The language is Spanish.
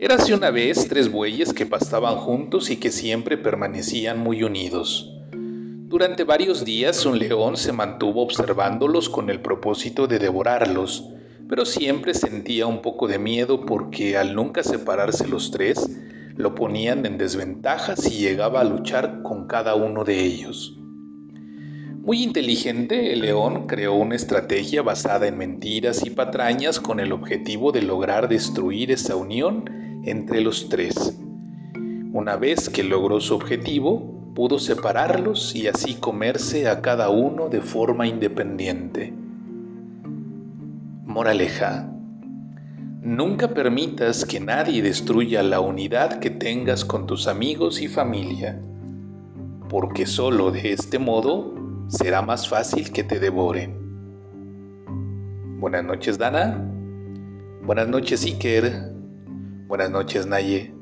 Érase una vez tres bueyes que pastaban juntos y que siempre permanecían muy unidos. Durante varios días un león se mantuvo observándolos con el propósito de devorarlos, pero siempre sentía un poco de miedo porque al nunca separarse los tres, lo ponían en desventaja si llegaba a luchar con cada uno de ellos. Muy inteligente, el león creó una estrategia basada en mentiras y patrañas con el objetivo de lograr destruir esa unión entre los tres. Una vez que logró su objetivo, pudo separarlos y así comerse a cada uno de forma independiente. Moraleja. Nunca permitas que nadie destruya la unidad que tengas con tus amigos y familia, porque solo de este modo será más fácil que te devoren. Buenas noches Dana. Buenas noches Iker. Buenas noches, Naye.